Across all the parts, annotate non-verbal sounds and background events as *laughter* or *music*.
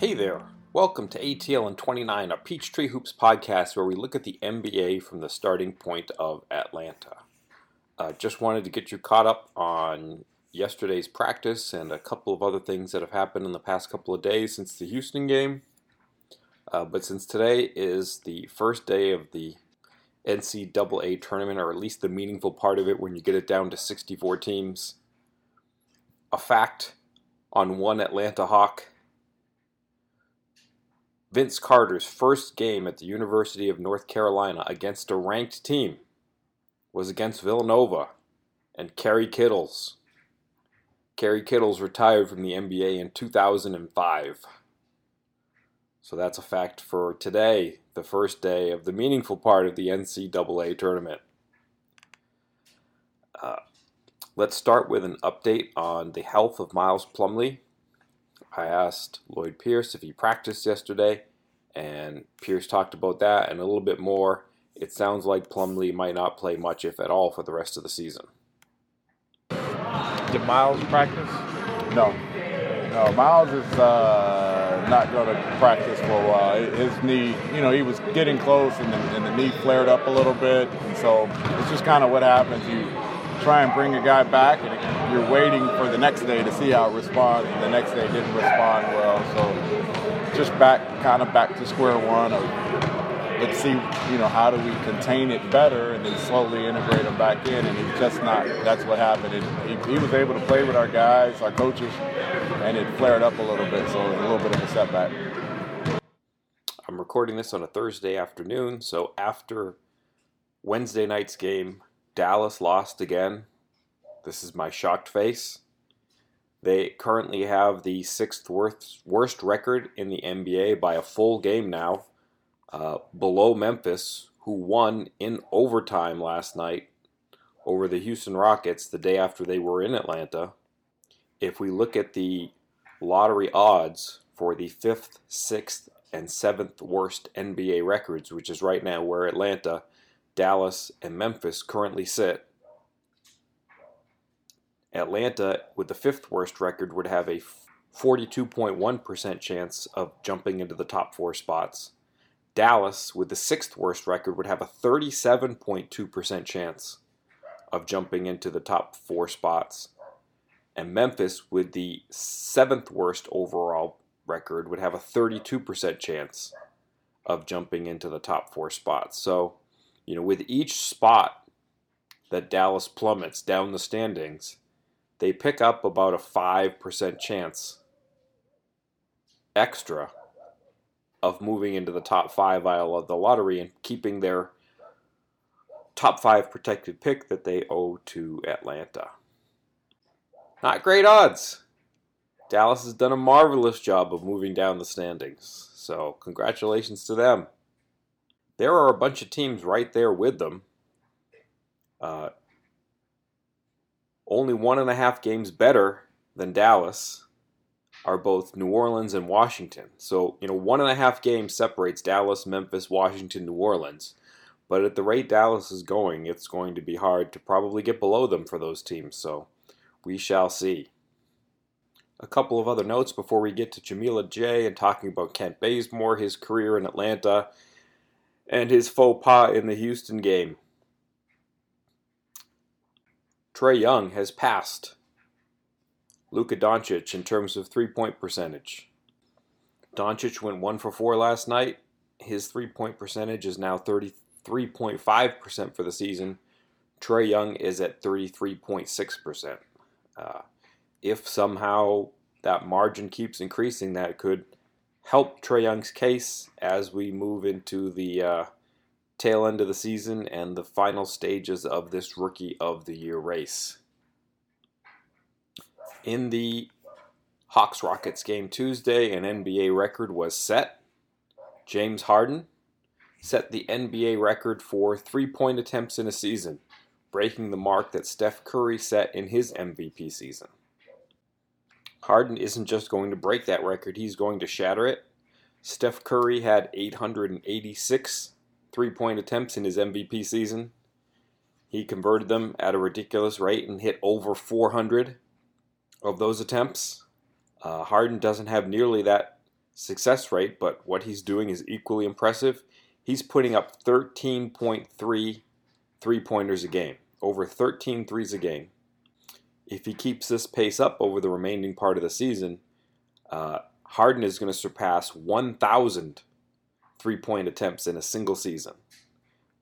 Hey there. Welcome to ATL and 29, a Peachtree Hoops podcast where we look at the NBA from the starting point of Atlanta. Uh, just wanted to get you caught up on yesterday's practice and a couple of other things that have happened in the past couple of days since the Houston game. Uh, but since today is the first day of the NCAA tournament, or at least the meaningful part of it when you get it down to 64 teams, a fact on one Atlanta Hawk Vince Carter's first game at the University of North Carolina against a ranked team was against Villanova and Kerry Kittles. Kerry Kittles retired from the NBA in 2005. So that's a fact for today, the first day of the meaningful part of the NCAA tournament. Uh, let's start with an update on the health of Miles Plumlee. I asked Lloyd Pierce if he practiced yesterday, and Pierce talked about that and a little bit more. It sounds like Plumlee might not play much, if at all, for the rest of the season. Did Miles practice? No. No, Miles is uh, not going to practice for a while. His knee, you know, he was getting close and the, and the knee flared up a little bit. And so it's just kind of what happens. You try and bring a guy back and you're waiting for the next day to see how it responds. And the next day didn't respond well. So just back, kind of back to square one of let's see, you know, how do we contain it better and then slowly integrate them back in. And it's just not, that's what happened. He, he, was able to play with our guys, our coaches, and it flared up a little bit. So a little bit of a setback. I'm recording this on a Thursday afternoon. So after Wednesday night's game, Dallas lost again. This is my shocked face. They currently have the sixth worst, worst record in the NBA by a full game now uh, below Memphis, who won in overtime last night over the Houston Rockets the day after they were in Atlanta. If we look at the lottery odds for the fifth, sixth, and seventh worst NBA records, which is right now where Atlanta, Dallas, and Memphis currently sit, Atlanta, with the fifth worst record, would have a 42.1% chance of jumping into the top four spots. Dallas, with the sixth worst record, would have a 37.2% chance of jumping into the top four spots. And Memphis, with the seventh worst overall record, would have a 32% chance of jumping into the top four spots. So, you know, with each spot that Dallas plummets down the standings, they pick up about a 5% chance extra of moving into the top five aisle of the lottery and keeping their top five protected pick that they owe to Atlanta. Not great odds. Dallas has done a marvelous job of moving down the standings, so congratulations to them. There are a bunch of teams right there with them. Uh, only one and a half games better than Dallas are both New Orleans and Washington. So, you know, one and a half games separates Dallas, Memphis, Washington, New Orleans. But at the rate Dallas is going, it's going to be hard to probably get below them for those teams. So we shall see. A couple of other notes before we get to Jameelah J and talking about Kent Bazemore, his career in Atlanta, and his faux pas in the Houston game. Trae Young has passed Luka Doncic in terms of three point percentage. Doncic went one for four last night. His three point percentage is now 33.5% for the season. Trae Young is at 33.6%. Uh, if somehow that margin keeps increasing, that could help Trae Young's case as we move into the uh, tail end of the season and the final stages of this Rookie of the Year race. In the Hawks Rockets game Tuesday, an NBA record was set. James Harden set the NBA record for three point attempts in a season, breaking the mark that Steph Curry set in his MVP season. Harden isn't just going to break that record, he's going to shatter it. Steph Curry had 886 three point attempts in his MVP season. He converted them at a ridiculous rate and hit over 400 of those attempts. Uh, Harden doesn't have nearly that success rate, but what he's doing is equally impressive. He's putting up 13.3 three pointers a game, over 13 threes a game. If he keeps this pace up over the remaining part of the season, uh, Harden is going to surpass 1,000 three point attempts in a single season,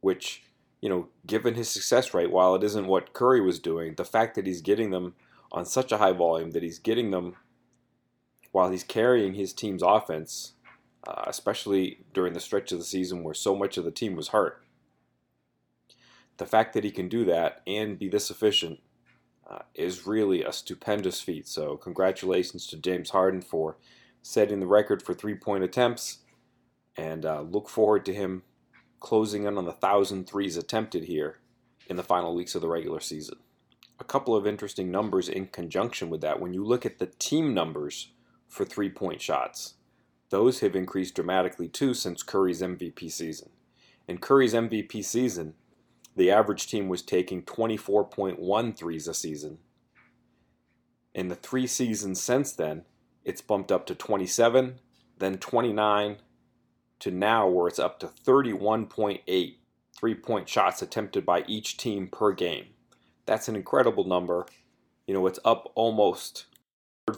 which, you know, given his success rate, while it isn't what Curry was doing, the fact that he's getting them on such a high volume, that he's getting them while he's carrying his team's offense, uh, especially during the stretch of the season where so much of the team was hurt. The fact that he can do that and be this efficient uh, is really a stupendous feat. So, congratulations to James Harden for setting the record for three point attempts, and uh, look forward to him closing in on the thousand threes attempted here in the final weeks of the regular season. A couple of interesting numbers in conjunction with that. When you look at the team numbers for three point shots, those have increased dramatically too since Curry's MVP season. In Curry's MVP season, the average team was taking 24.1 threes a season. In the three seasons since then, it's bumped up to 27, then 29, to now where it's up to 31.8 three point shots attempted by each team per game. That's an incredible number. You know, it's up almost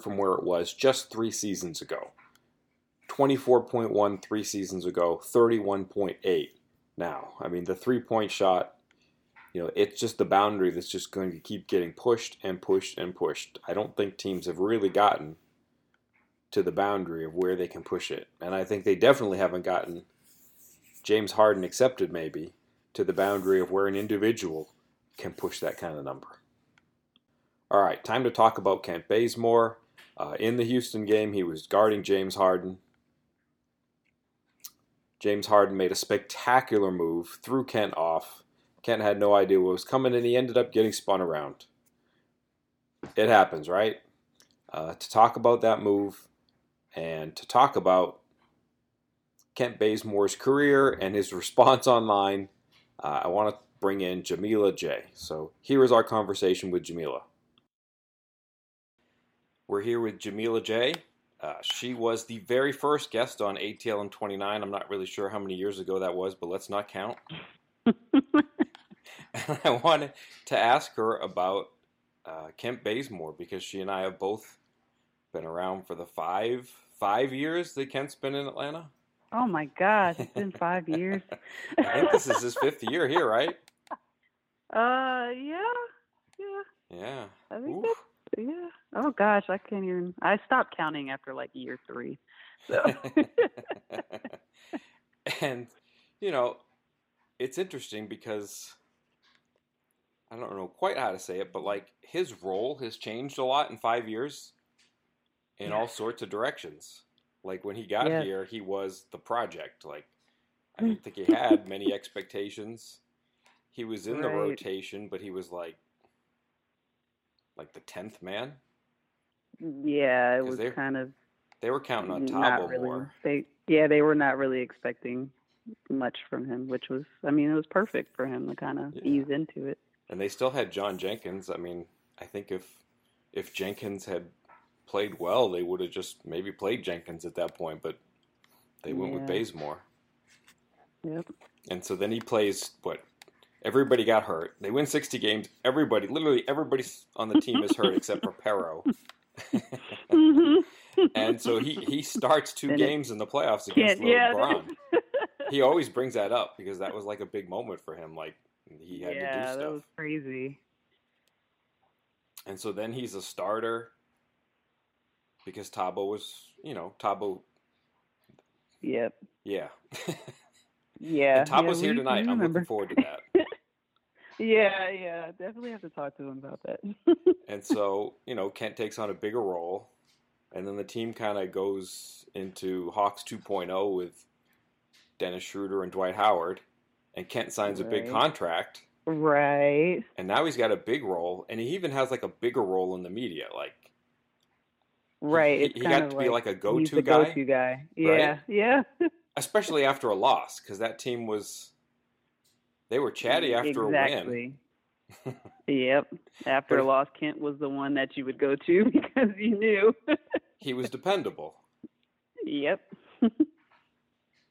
from where it was just three seasons ago. 24.1 three seasons ago, 31.8 now. I mean, the three point shot, you know, it's just the boundary that's just going to keep getting pushed and pushed and pushed. I don't think teams have really gotten to the boundary of where they can push it. And I think they definitely haven't gotten James Harden accepted maybe to the boundary of where an individual can push that kind of number. All right, time to talk about Kent Bazemore. Uh, in the Houston game, he was guarding James Harden. James Harden made a spectacular move, threw Kent off. Kent had no idea what was coming, and he ended up getting spun around. It happens, right? Uh, to talk about that move and to talk about Kent Bazemore's career and his *laughs* response online, uh, I want to bring in Jameelah J. So here is our conversation with Jameelah. We're here with Jameelah J. Uh, she was the very first guest on ATL in 29. I'm not really sure how many years ago that was, but let's not count. *laughs* and I wanted to ask her about uh, Kent Bazemore because she and I have both been around for the five five years that Kent's been in Atlanta. Oh my gosh, it's been five *laughs* years. I think this is his fifth year here, right? *laughs* Uh, yeah, yeah. Yeah. I think Oof. that's yeah. Oh gosh, I can't even. I stopped counting after like year three. So. *laughs* and you know, it's interesting because I don't know quite how to say it, but like his role has changed a lot in five years in all sorts of directions. Like when he got yes. here, he was the project. Like I don't think he *laughs* had many expectations. He was in right. the rotation, but he was like like the tenth man. Yeah, it was they, kind of. They were counting on Thabo really, more. They yeah, they were not really expecting much from him, which was I mean it was perfect for him to kind of yeah. ease into it. And they still had John Jenkins. I mean, I think if if Jenkins had played well, they would have just maybe played Jenkins at that point, but they went yeah. with Bazemore. Yep. And so then he plays what? Everybody got hurt. They win 60 games. Everybody, literally everybody on the team is hurt except for Pero. mm-hmm. and so he he starts two And games in the playoffs against yeah, LeBron. he *laughs* always brings that up because that was like a big moment for him. Like he had yeah, to do stuff. that was crazy. And so then he's a starter because Thabo was, you know, Thabo. Yep. Yeah. Yeah. and Thabo's yeah, here we- tonight. we I'm looking forward to that. *laughs* Yeah, yeah. Definitely have to talk to him about that. *laughs* and so, you know, Kent takes on a bigger role. And then the team kind of goes into Hawks 2.0 with Dennis Schroeder and Dwight Howard. And Kent signs a big contract. right. And now he's got a big role. And he even has like a bigger role in the media. Like, Right. he, he got to be like a go-to guy. go-to guy. Yeah. Yeah. *laughs* especially after a loss, because that team was they were chatty after a win. exactly. *laughs* yep. After But a loss, Kent was the one that you would go to *laughs* because you knew. He was dependable, yep.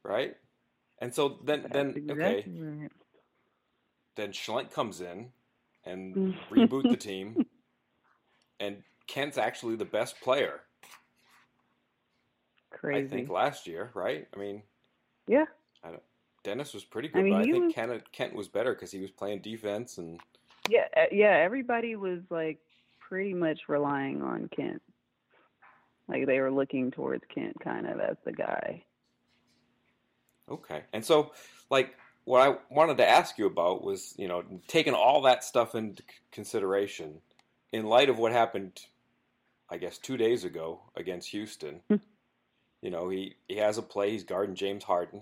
right? And so then, then That's okay, right. then Schlenk comes in and reboot the team, and Kent's actually the best player. Crazy. I think last year, right? I mean, yeah. I Dennis was pretty I good, mean, but I think was- Kent Kent was better because he was playing defense and Yeah. uh, Yeah. Everybody was like pretty much relying on Kent. Like they were looking towards Kent kind of as the guy. Okay. And so, like, what I wanted to ask you about was, you know, taking all that stuff into consideration in light of what happened, I guess, two days ago against Houston. Hmm. you know, he, he has a play. He's guarding James Harden.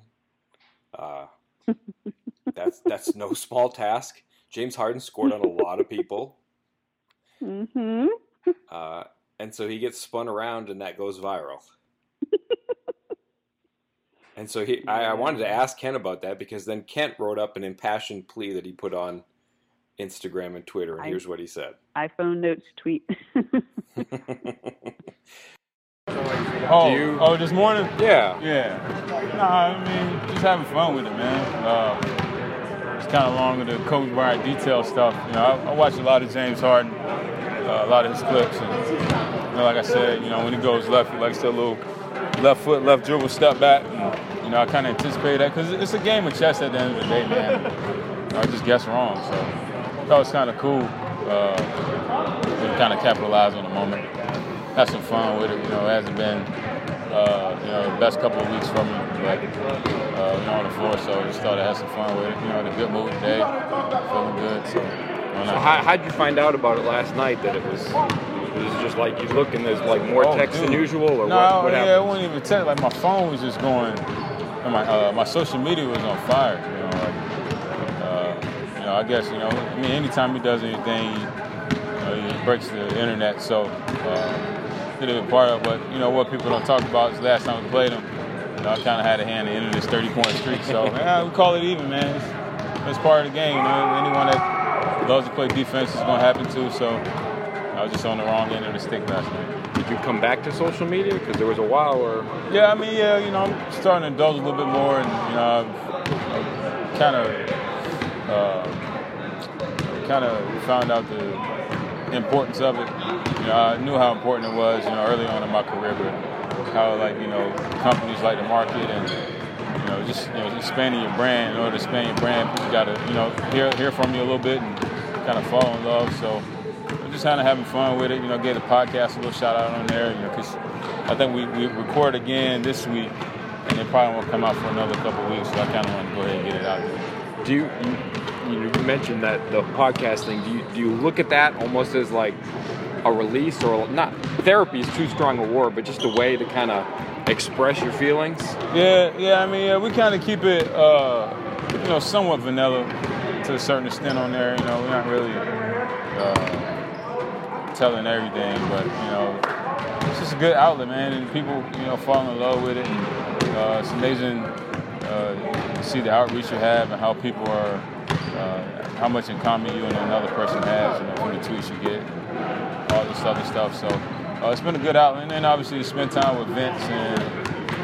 Uh, *laughs* that's that's no small task. James Harden scored on a lot of people, Mm-hmm. *laughs* uh, and so he gets spun around, and that goes viral. *laughs* And so he, I, I wanted to ask Kent about that because then Kent wrote up an impassioned plea that he put on Instagram and Twitter, and I- here's what he said. iPhone notes tweet. *laughs* Oh, you- oh, this morning? yeah, Yeah. Nah, I mean, just having fun with it, man. Uh, it's kind of along with the Kobe Bryant detail stuff. You know, I, I watch a lot of James Harden, uh, a lot of his clips, and you know, like I said, you know, when he goes left, he likes to that little left foot, left dribble, step back. And, you know, I kind of anticipate that because it's a game of chess at the end of the day, man. I just guess wrong, so that was kind of cool. Uh, kind of capitalize on the moment had some fun with it. You know, it hasn't been uh, you know the best couple of weeks for me, but uh, you know on the floor. So I just thought I had some fun with it. You know, in a good mood today, feeling good. So, So how how'd you find out about it last night? That it was it was just like you look and there's like more Oh, text than usual, or no, what? What yeah, it happened? wasn't even text. Like my phone was just going, and my uh, my social media was on fire. You know, like, uh, you know, I guess you know. I mean, anytime he does anything, you know, he breaks the internet. So, uh, could have been part of. it. But you know what people don't talk about is last time we played them. You know, I kind of had a hand in this 30 point streak. So *laughs* yeah, we call it even, man. It's, it's part of the game. You know, anyone that loves to play defense is going to happen too. So I was just on the wrong end of the stick last night. Did you come back to social media? Because there was a while where Yeah, I mean, yeah, you know, I'm starting to indulge a little bit more, and you know, I've kind of, uh, kind of found out the importance of it. You know, I knew how important it was, you know, early on in my career, but how like you know companies like the market and you know just you know expanding your brand. In order to expand your brand, people got to you know hear hear from you a little bit and kind of fall in love. So. I'm just kind of having fun with it, you know. Gave the podcast a little shout out on there, you know, because I think we, we record again this week, and it probably won't come out for another couple weeks. So I kind of want to go ahead and get it out there. do you, you mentioned that the podcast thing. Do you do you look at that almost as like a release or not? Therapy is too strong a word, but just a way to kind of express your feelings. Yeah, yeah. I mean, yeah, we kind of keep it, uh, you know, somewhat vanilla to a certain extent on there. You know, we're not really uh, telling everything, but you know, it's just a good outlet, man, and people, you know, fall in love with it. And, uh, it's amazing uh, to see the outreach you have and how people are, uh, how much in common you and another person has, you know, from the tweets you get, all this other stuff. So uh, it's been a good outlet, and then obviously to spend time with Vince and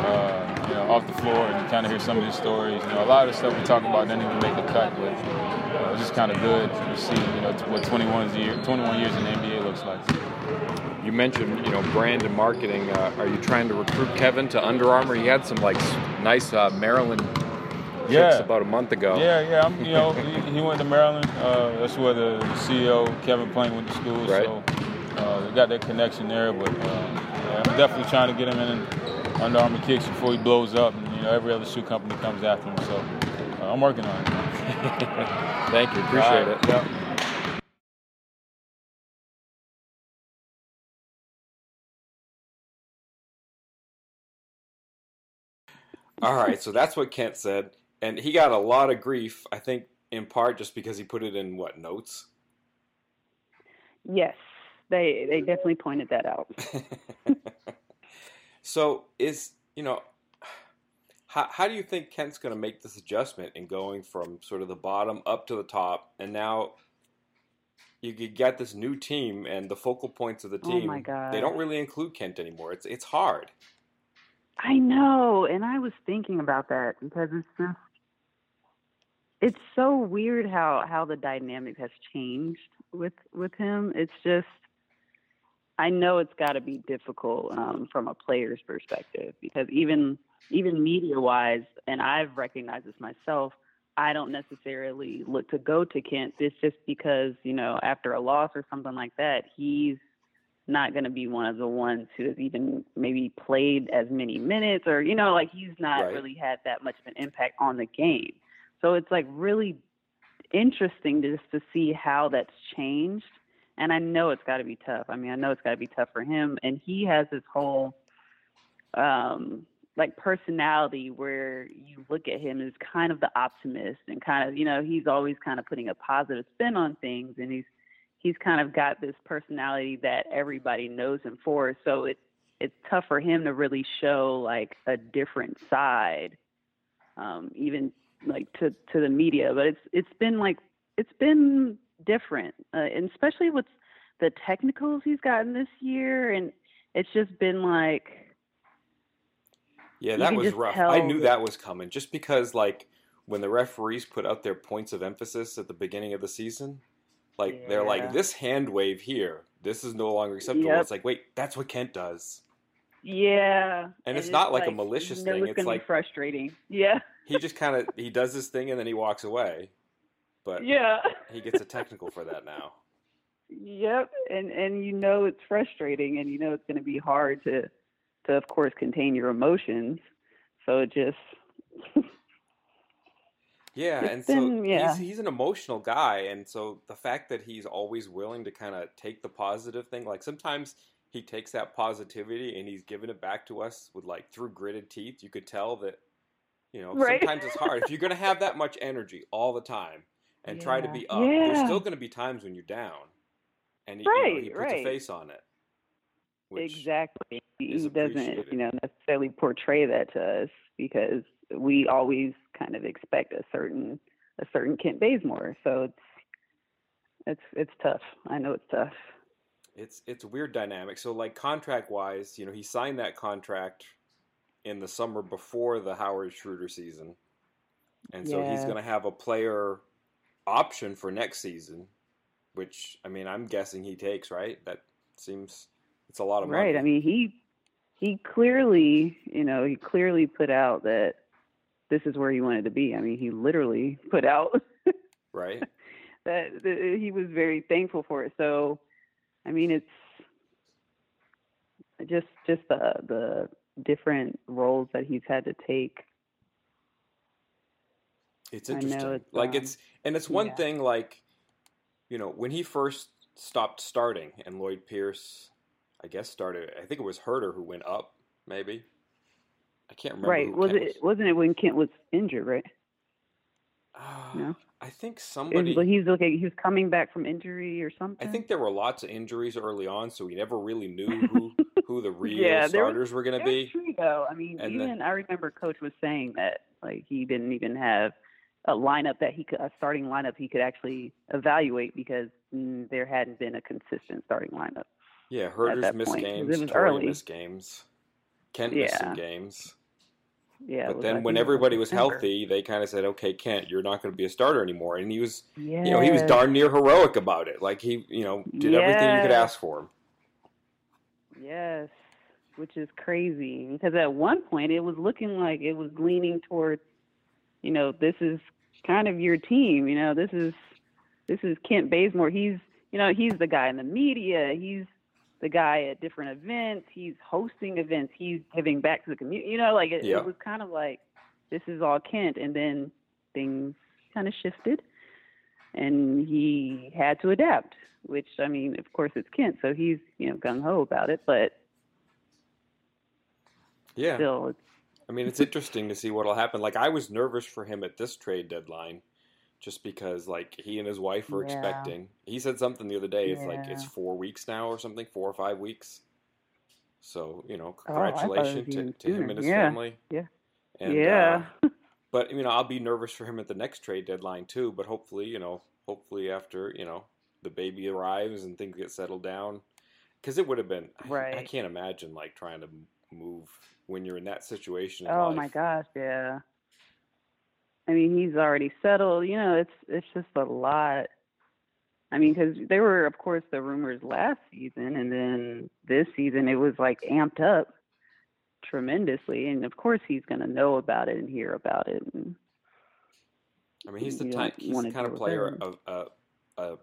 uh, you know off the floor and kind of hear some of his stories. You know, a lot of the stuff we talk about doesn't even make the cut, but uh, it's just kind of good to see you know what 21 years 21 years in the NBA looks like. You mentioned, you know, brand and marketing. Uh, are you trying to recruit Kevin to Under Armour? He had some like nice uh, Maryland yeah. about a month ago. Yeah, yeah. I'm, you know, he, he, went to Maryland. Uh, that's where the CEO Kevin Plank went to school. Right. So uh, they got that connection there. But uh, yeah, I'm definitely trying to get him in Under Armour kicks before he blows up, and you know every other shoe company comes after him. So uh, I'm working on it. *laughs* Thank you. Appreciate right. it. Yep. All right, so that's what Kent said, and he got a lot of grief. I think in part just because he put it in what notes. Yes, they they definitely pointed that out. *laughs* so is you know how how do you think Kent's going to make this adjustment in going from sort of the bottom up to the top, and now you get this new team and the focal points of the oh team. Oh my God. They don't really include Kent anymore. It's it's hard. I know, and I was thinking about that because it's just it's so weird how how the dynamic has changed with with him. It's just I know it's got to be difficult um, from a player's perspective because even even media wise, and I've recognized this myself. I don't necessarily look to go to Kent. It's just because you know after a loss or something like that, he's not going to be one of the ones who has even maybe played as many minutes or you know like he's not Right. really had that much of an impact on the game so it's like really interesting to just to see how that's changed. And i know it's got to be tough. I mean i know it's got to be tough for him. And he has this whole um like personality where you look at him as kind of the optimist and kind of you know he's always kind of putting a positive spin on things. And he's he's kind of got this personality that everybody knows him for. So it's it's tough for him to really show like a different side, um, even like to to the media. But it's it's been like it's been different, uh, and especially with the technicals he's gotten this year, and it's just been like Yeah, that was rough. I knew that- was coming just because like when the referees put out their points of emphasis at the beginning of the season, like they're like this hand wave here, this is no longer acceptable. Yep. It's like, wait, that's what Kent does. Yeah, And it's not like a malicious thing, It's, it's like- frustrating. Yeah, He just kind of he does this thing and then he walks away. But yeah. he gets a technical for that now. Yep, and and you know it's frustrating, and you know it's going to be hard to to of course contain your emotions. So it just *laughs* Yeah, It's and so been- yeah. he's he's an emotional guy, and so the fact that he's always willing to kind of take the positive thing, like sometimes he takes that positivity and he's giving it back to us with like through gritted teeth. You could tell that, you know, Right. sometimes it's hard if you're going to have that much energy all the time and try to be up. yeah. There's still going to be times when you're down, and he, you know, he puts right. a face on it. Exactly he doesn't you know necessarily portray that to us because we always kind of expect a certain a certain Kent Bazemore. So it's it's it's tough. I know it's tough. It's it's a weird dynamic. So like contract wise, you know, he signed that contract in the summer before the Howard Schroeder season. And so he's going to have a player option for next season, which I mean, I'm guessing he takes, right? That seems it's a lot of money. Right. I mean, he he clearly, you know, he clearly put out that this is where he wanted to be. I mean, he literally put out right? *laughs* that, that he was very thankful for it. So, I mean, it's just just the the different roles that he's had to take. It's interesting. it's, like um, it's and it's one yeah. thing like you know, when he first stopped starting and Lloyd Pierce I guess started I think it was Huerter who went up, maybe. I can't remember. right. Was Kent it wasn't it when Kent was injured, right? Ah, No. I think somebody. was, he was okay, he was coming back from injury or something. I think there were lots of injuries early on, so we never really *laughs* knew who who the real Yeah, there was- starters were going to be. true though. I mean, And even I remember Coach was saying that like he didn't even have a lineup that he could a starting lineup he could actually evaluate because mm, there hadn't been a consistent starting lineup. Yeah, Huerter's missed point, 'cause it games. was Torrey early. missed games. Kent missed some games. Yeah. but then I when think it was everybody was December. healthy, they kind of said, "Okay, Kent, you're not going to be a starter anymore." And he was, Yeah. you know, he was darn near heroic about it. Like he, you know, did everything you could ask for him. Yes, which is crazy because at one point it was looking like it was leaning towards, you know, this is kind of your team. You know, this is this is Kent Bazemore. He's you know he's the guy in the media. He's the guy at different events. He's hosting events. He's giving back to the community. You know, like it, Yeah. it was kind of like this is all Kent, and then things kind of shifted, and he had to adapt. Which I mean, of course, it's Kent, so he's you know gung ho about it, but Yeah, still, it's I mean, it's interesting to see what'll happen. Like I was nervous for him at this trade deadline, just because like he and his wife were Yeah. expecting. He said something the other day. It's like it's four weeks now or something, four or five weeks. So you know, Oh, I thought it was congratulations to, to him and his Yeah. family. Yeah. And, yeah. uh, *laughs* but you know, I'll be nervous for him at the next trade deadline too. But hopefully, you know, hopefully after you know the baby arrives and things get settled down, because it would have been. I- I, can't imagine like trying to move when you're in that situation. In oh life. my gosh, yeah. I mean, he's already settled. You know, it's it's just a lot. I mean, because there were, of course, the rumors last season, and then this season it was like amped up tremendously. And of course, he's going to know about it and hear about it. And, I mean, he's the type. He's the kind of player a, a uh, a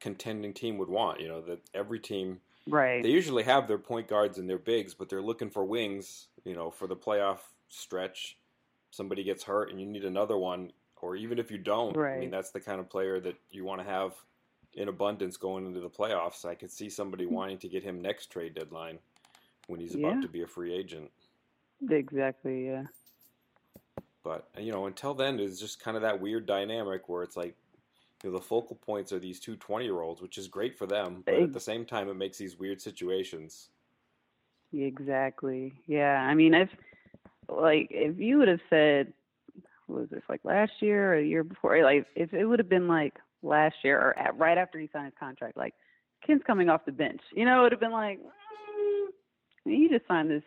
contending team would want. You know that every team right. they usually have their point guards and their bigs, but they're looking for wings. You know, for the playoff stretch, somebody gets hurt and you need another one, or even if you don't, I mean that's the kind of player that you want to have in abundance going into the playoffs. I could see somebody hmm. wanting to get him next trade deadline when he's about to be a free agent. exactly. Yeah. But you know, until then, it's just kind of that weird dynamic where it's like, you know, the focal points are these two 20 year olds, which is great for them, but at the same time, it makes these weird situations. Exactly. Yeah. I mean, if like if you would have said, what was this like last year or a year before? Like if it would have been like last year or at, right after he signed his contract, like Ken's coming off the bench, you know, it would have been like, mm, he just signed this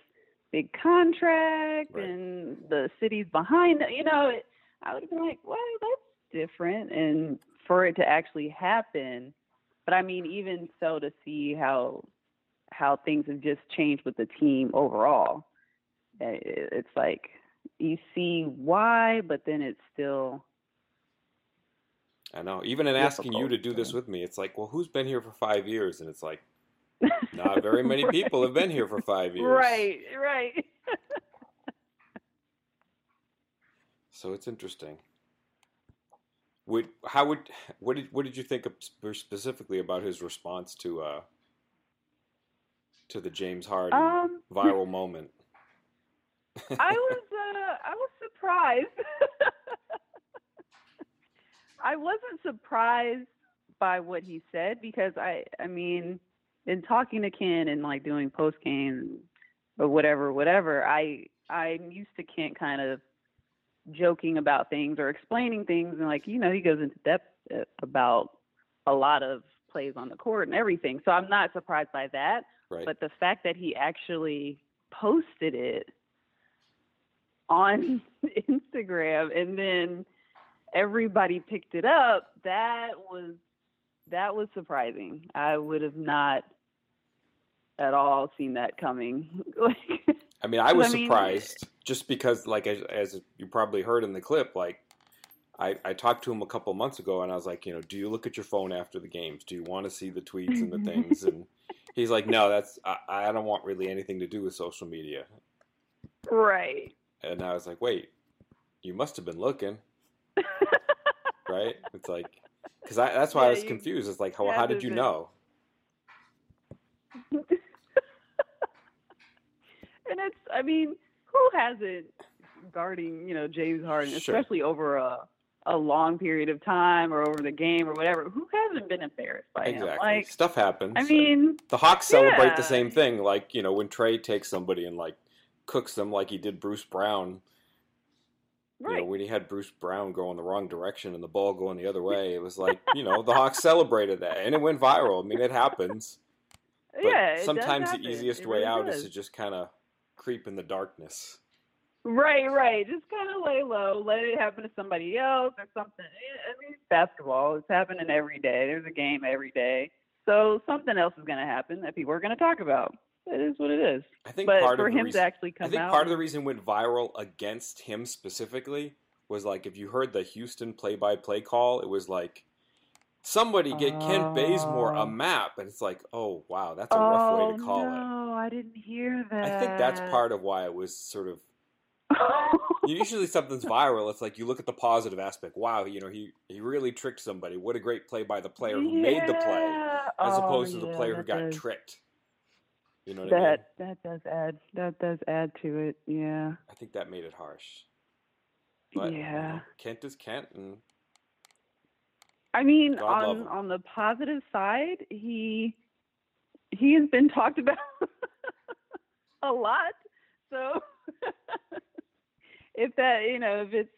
big contract Right. and the city's behind it. You know, it, I would have been like, well, that's different. And for it to actually happen, but I mean, even so, to see how how things have just changed with the team overall. It- It's like you see why, but then it's still I know. Even in asking you to do this with me, it's like, well, who's been here for five years? And it's like, not *laughs* very many Right. people have been here for five years. right, right. *laughs* So it's interesting. Would how would what did what did you think of specifically about his response to uh to the James Harden Um, viral moment? I *laughs* was uh, I was surprised. *laughs* I wasn't surprised by what he said because I I mean in talking to Ken and like doing post game or whatever whatever I I'm used to Kent kind of joking about things or explaining things and like you know he goes into depth uh, about a lot of plays on the court and everything so I'm not surprised by that right. but the fact that he actually posted it on *laughs* Instagram and then everybody picked it up, that was that was surprising. I would have not at all seen that coming. *laughs* I mean, I was I mean- surprised just because, like, as, as you probably heard in the clip, like, I, I talked to him a couple months ago and I was like, you know, do you look at your phone after the games? Do you want to see the tweets and the *laughs* things? And he's like, no, that's, I, I don't want really anything to do with social media. right. And I was like, wait, you must have been looking, right? It's like, because that's why I was you- confused. It's like, how, how did you know? *laughs* and it's I mean, who hasn't guarding, you know, James Harden, Sure. especially over a a long period of time or over the game or whatever, who hasn't been embarrassed by him? Like Stuff happens. I mean, the Hawks celebrate yeah. the same thing. Like, you know, when Trae takes somebody and, like, cooks them like he did Bruce Brown. You know, when he had Bruce Brown going the wrong direction and the ball going the other *laughs* way, it was like, you know, the Hawks celebrated that and it went viral. I mean, it happens. *laughs* But yeah, sometimes the easiest It way really out does. is to just kind of creep in the darkness. Right, right. Just kind of lay low, let it happen to somebody else or something. I mean, it's basketball. It's happening every day. There's a game every day. So something else is going to happen that people are going to talk about. It is what it is. I think But part for of the him reason, to actually I think out, part of the reason it went viral against him specifically was like if you heard the Houston play-by-play call, it was like somebody get Kent Bazemore a Oh. map, and it's like, oh wow, that's a rough way to oh, call it. oh, no, I didn't hear that. I think that's part of why it was sort of *laughs* usually something's viral. It's like you look at the positive aspect. Wow, you know he he really tricked somebody. What a great play by the player who made the play, as Oh, opposed to the player who got does- tricked. You know what I mean? That that does add that does add to it. Yeah. I think that made it harsh. But you yeah. know, Kent is Kent, and I mean, God on on the positive side, he he has been talked about *laughs* a lot. So *laughs* if that, you know, if it's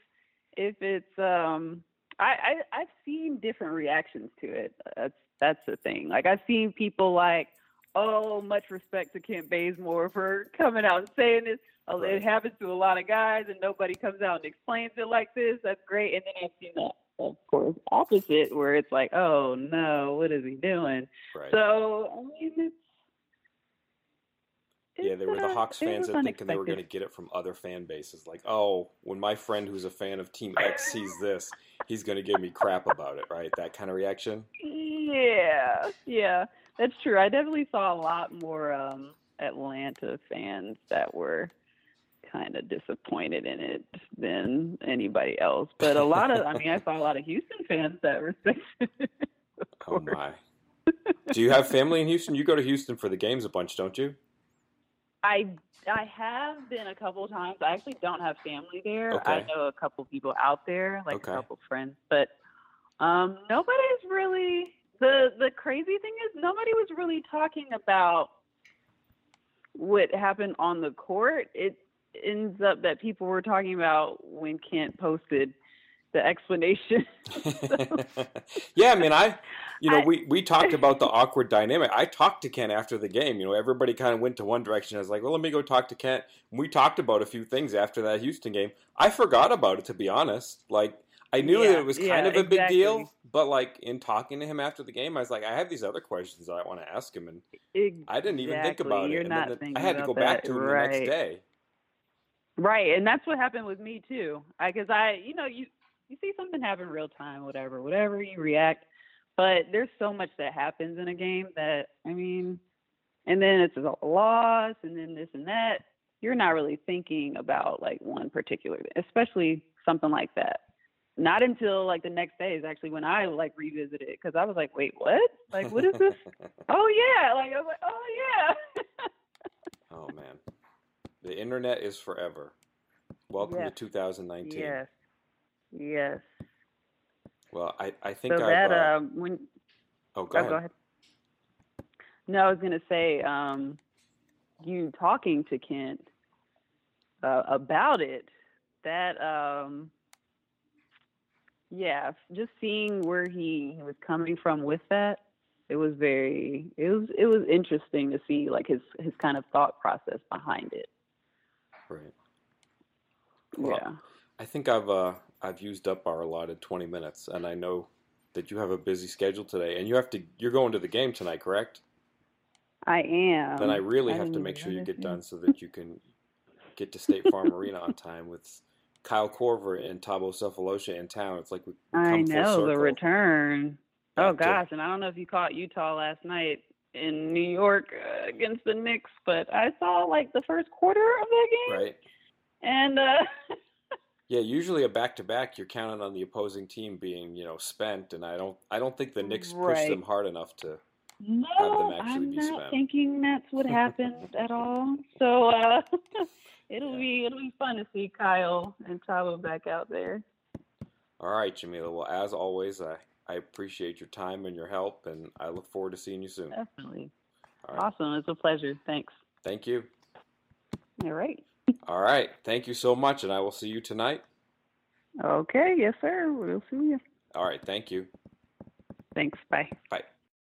if it's um I, I I've seen different reactions to it. That's that's the thing. Like I've seen people like, oh, much respect to Kent Bazemore for coming out and saying this. Oh, Right. It happens to a lot of guys, and nobody comes out and explains it like this. That's great. And then I've seen that, of course, opposite, where it's like, oh no, what is he doing? right. So I mean, it's, yeah, it's, they were the uh, Hawks fans that thinking they were going to get it from other fan bases. Like, oh, when my friend who's a fan of Team X sees this, he's going to give me crap about it, right? That kind of reaction. Yeah, yeah, that's true. I definitely saw a lot more um, Atlanta fans that were kind of disappointed in it than anybody else. But a lot of, I mean, I saw a lot of Houston fans that respected *laughs* it. Oh my. *laughs* Do you have family in Houston? You go to Houston for the games a bunch, don't you? I I have been a couple times. I actually don't have family there. Okay. I know a couple people out there, like Okay. a couple friends, but um, nobody's really. The The crazy thing is, nobody was really talking about what happened on the court. It ends up that people were talking about when Kent posted the explanation. *laughs* *laughs* yeah, I mean, I, you know, I- we, we talked *laughs* about the awkward dynamic. I talked to Kent after the game. You know, everybody kind of went to one direction. I was like, well, let me go talk to Kent. And we talked about a few things after that Houston game. I forgot about it, to be honest. Like, I knew that it was yeah, kind of a big exactly. deal, but like in talking to him after the game, I was like, I have these other questions that I want to ask him, and I didn't even think about You're it. And then the- I had to go about back that. to him the Right. next day. Right, and that's what happened with me too. Because I, you know, you you see something happen real time, whatever, whatever you react. But there's so much that happens in a game that I mean, and then it's a loss, and then this and that. You're not really thinking about like one particular, especially something like that. Not until like the next day is actually when I like revisited it because I was like, wait, what? Like, what is this? *laughs* oh yeah, like I was like, oh yeah. oh man, the internet is forever. Welcome Yes. to 2019. yes, yes. Well, I, I think So I've. that uh, um, when oh, go Oh, ahead. go ahead. No, I was gonna say, um, you talking to Kent uh, about it. That, um, yeah, just seeing where he, was coming from with that, it was very, it was, it was interesting to see like his his kind of thought process behind it. Right. Well, yeah. I think I've uh, I've used up our allotted 20 minutes, and I know that you have a busy schedule today, and you have to you're going to the game tonight, correct? I am. then I really I have to make sure you get done so that you can get to State Farm Arena on *laughs* time with Kyle Korver and Thabo Sefolosha in town. It's like we I know the return. Oh back to- gosh, and I don't know if you caught Utah last night in New York uh, against the Knicks, but I saw like the first quarter of that game, right? and uh, *laughs* Yeah, usually a back to back, you're counting on the opposing team being, you know, spent, and I don't, I don't think the Knicks pushed them hard enough to. no, actually I'm be not spent. thinking that's what happened at *laughs* all. So uh, *laughs* it'll Yeah. be it'll be fun to see Kyle and Thabo back out there. All right, Jameelah. Well, as always, I, I appreciate your time and your help, and I look forward to seeing you soon. Definitely, right. awesome. It's a pleasure. Thanks. Thank you. All right. All right. Thank you so much, and I will see you tonight. Okay. Yes, sir. We'll see you. All right. Thank you. Thanks. Bye. Bye.